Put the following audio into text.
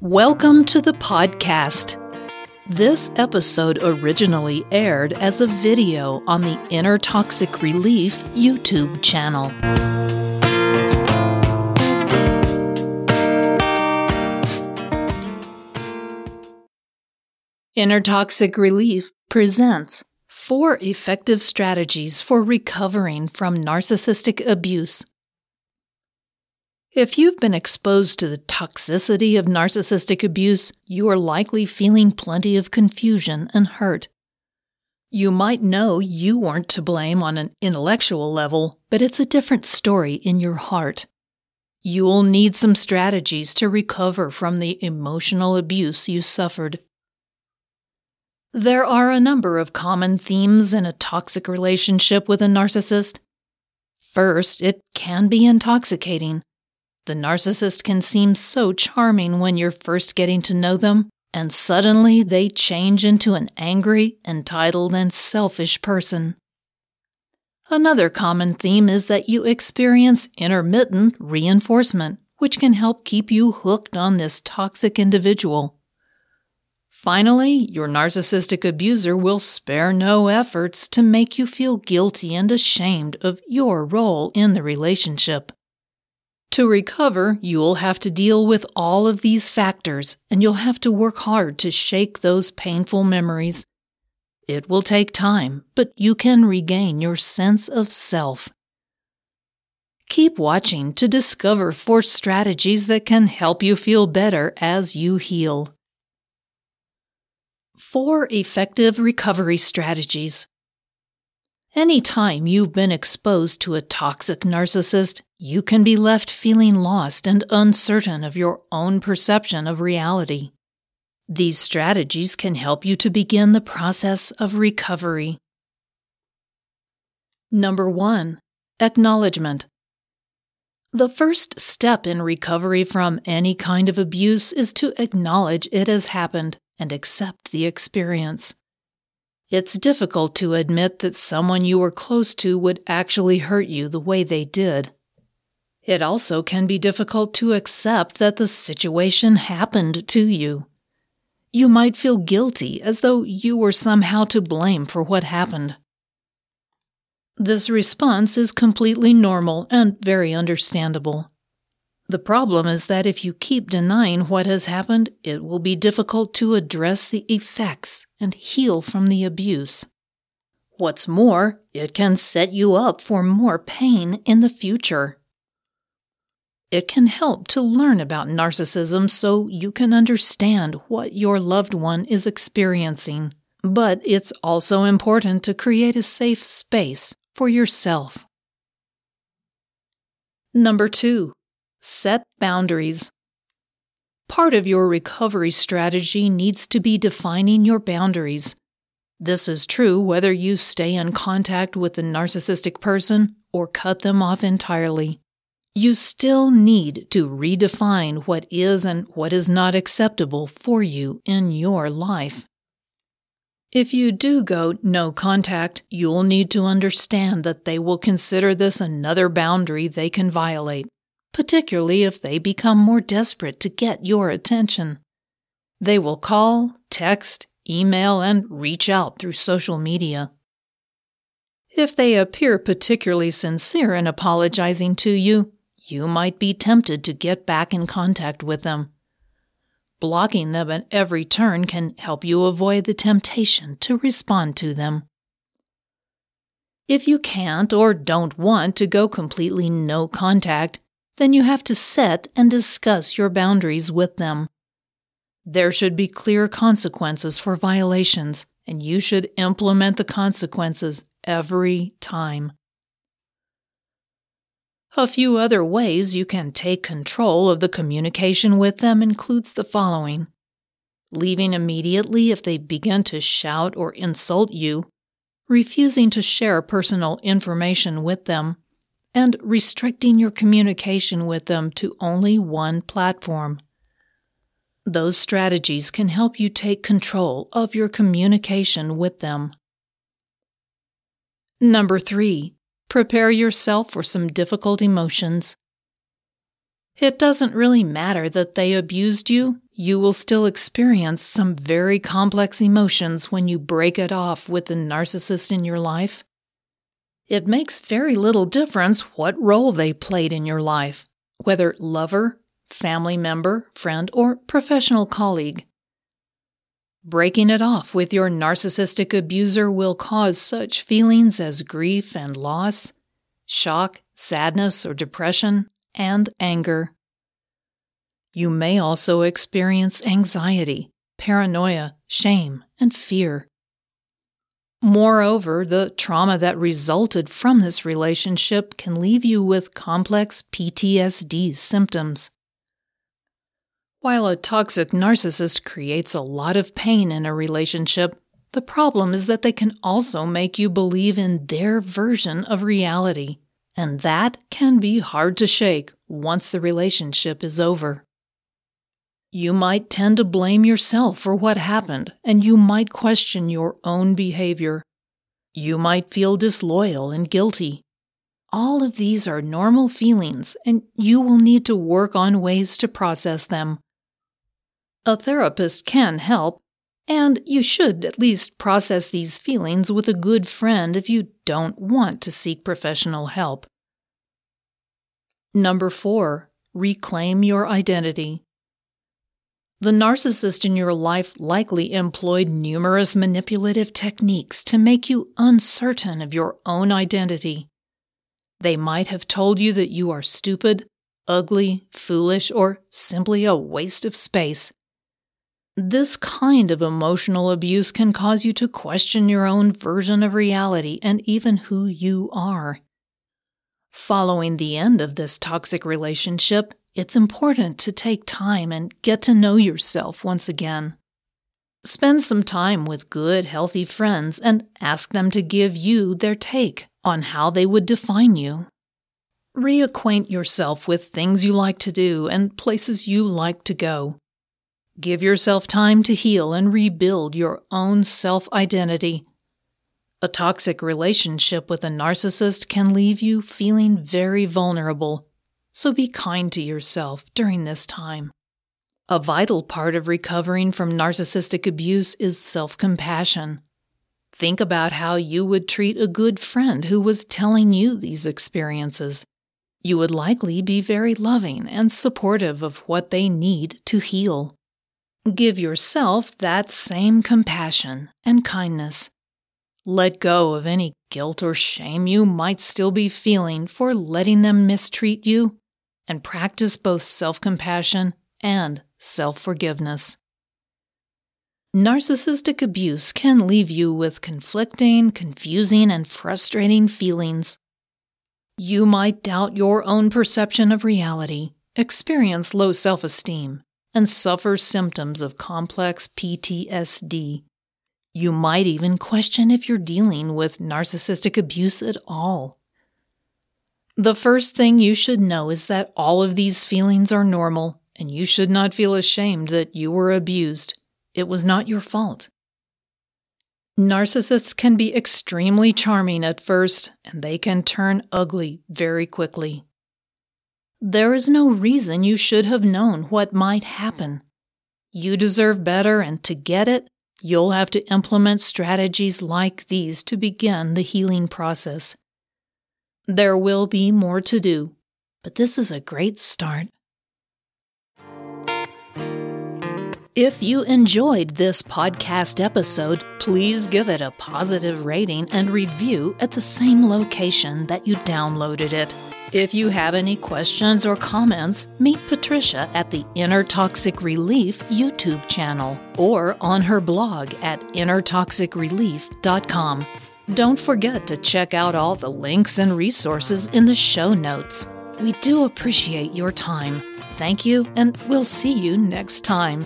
Welcome to the podcast. This episode originally aired as a video on the Inner Toxic Relief YouTube channel. Inner Toxic Relief presents four effective strategies for recovering from narcissistic abuse if you've been exposed to the toxicity of narcissistic abuse, you are likely feeling plenty of confusion and hurt. You might know you weren't to blame on an intellectual level, but it's a different story in your heart. You'll need some strategies to recover from the emotional abuse you suffered. There are a number of common themes in a toxic relationship with a narcissist. First, it can be intoxicating. The narcissist can seem so charming when you're first getting to know them, and suddenly they change into an angry, entitled, and selfish person. Another common theme is that you experience intermittent reinforcement, which can help keep you hooked on this toxic individual. Finally, your narcissistic abuser will spare no efforts to make you feel guilty and ashamed of your role in the relationship. To recover, you'll have to deal with all of these factors and you'll have to work hard to shake those painful memories. It will take time, but you can regain your sense of self. Keep watching to discover four strategies that can help you feel better as you heal. Four effective recovery strategies. Anytime you've been exposed to a toxic narcissist, you can be left feeling lost and uncertain of your own perception of reality. These strategies can help you to begin the process of recovery. Number one, acknowledgement. The first step in recovery from any kind of abuse is to acknowledge it has happened and accept the experience. It's difficult to admit that someone you were close to would actually hurt you the way they did. It also can be difficult to accept that the situation happened to you. You might feel guilty as though you were somehow to blame for what happened. This response is completely normal and very understandable. The problem is that if you keep denying what has happened, it will be difficult to address the effects and heal from the abuse. What's more, it can set you up for more pain in the future. It can help to learn about narcissism so you can understand what your loved one is experiencing. But it's also important to create a safe space for yourself. Number two, Set boundaries. Part of your recovery strategy needs to be defining your boundaries. This is true whether you stay in contact with the narcissistic person or cut them off entirely. You still need to redefine what is and what is not acceptable for you in your life. If you do go no contact, you'll need to understand that they will consider this another boundary they can violate particularly if they become more desperate to get your attention. They will call, text, email, and reach out through social media. If they appear particularly sincere in apologizing to you, you might be tempted to get back in contact with them. Blocking them at every turn can help you avoid the temptation to respond to them. If you can't or don't want to go completely no contact, then you have to set and discuss your boundaries with them. There should be clear consequences for violations, and you should implement the consequences every time. A few other ways you can take control of the communication with them includes the following leaving immediately if they begin to shout or insult you, refusing to share personal information with them, and restricting your communication with them to only one platform. Those strategies can help you take control of your communication with them. Number three, prepare yourself for some difficult emotions. It doesn't really matter that they abused you, you will still experience some very complex emotions when you break it off with the narcissist in your life. It makes very little difference what role they played in your life, whether lover, family member, friend, or professional colleague. Breaking it off with your narcissistic abuser will cause such feelings as grief and loss, shock, sadness or depression, and anger. You may also experience anxiety, paranoia, shame, and fear. Moreover, the trauma that resulted from this relationship can leave you with complex PTSD symptoms. While a toxic narcissist creates a lot of pain in a relationship, the problem is that they can also make you believe in their version of reality, and that can be hard to shake once the relationship is over. You might tend to blame yourself for what happened, and you might question your own behavior. You might feel disloyal and guilty. All of these are normal feelings, and you will need to work on ways to process them. A therapist can help, and you should at least process these feelings with a good friend if you don't want to seek professional help. Number four, reclaim your identity. The narcissist in your life likely employed numerous manipulative techniques to make you uncertain of your own identity. They might have told you that you are stupid, ugly, foolish, or simply a waste of space. This kind of emotional abuse can cause you to question your own version of reality and even who you are. Following the end of this toxic relationship, it's important to take time and get to know yourself once again. Spend some time with good, healthy friends and ask them to give you their take on how they would define you. Reacquaint yourself with things you like to do and places you like to go. Give yourself time to heal and rebuild your own self identity. A toxic relationship with a narcissist can leave you feeling very vulnerable, so be kind to yourself during this time. A vital part of recovering from narcissistic abuse is self compassion. Think about how you would treat a good friend who was telling you these experiences. You would likely be very loving and supportive of what they need to heal. Give yourself that same compassion and kindness. Let go of any guilt or shame you might still be feeling for letting them mistreat you, and practice both self compassion and self forgiveness. Narcissistic abuse can leave you with conflicting, confusing, and frustrating feelings. You might doubt your own perception of reality, experience low self esteem, and suffer symptoms of complex PTSD. You might even question if you're dealing with narcissistic abuse at all. The first thing you should know is that all of these feelings are normal, and you should not feel ashamed that you were abused. It was not your fault. Narcissists can be extremely charming at first, and they can turn ugly very quickly. There is no reason you should have known what might happen. You deserve better, and to get it, you'll have to implement strategies like these to begin the healing process. There will be more to do, but this is a great start. If you enjoyed this podcast episode, please give it a positive rating and review at the same location that you downloaded it. If you have any questions or comments, meet Patricia at the Inner Toxic Relief YouTube channel or on her blog at innertoxicrelief.com. Don't forget to check out all the links and resources in the show notes. We do appreciate your time. Thank you, and we'll see you next time.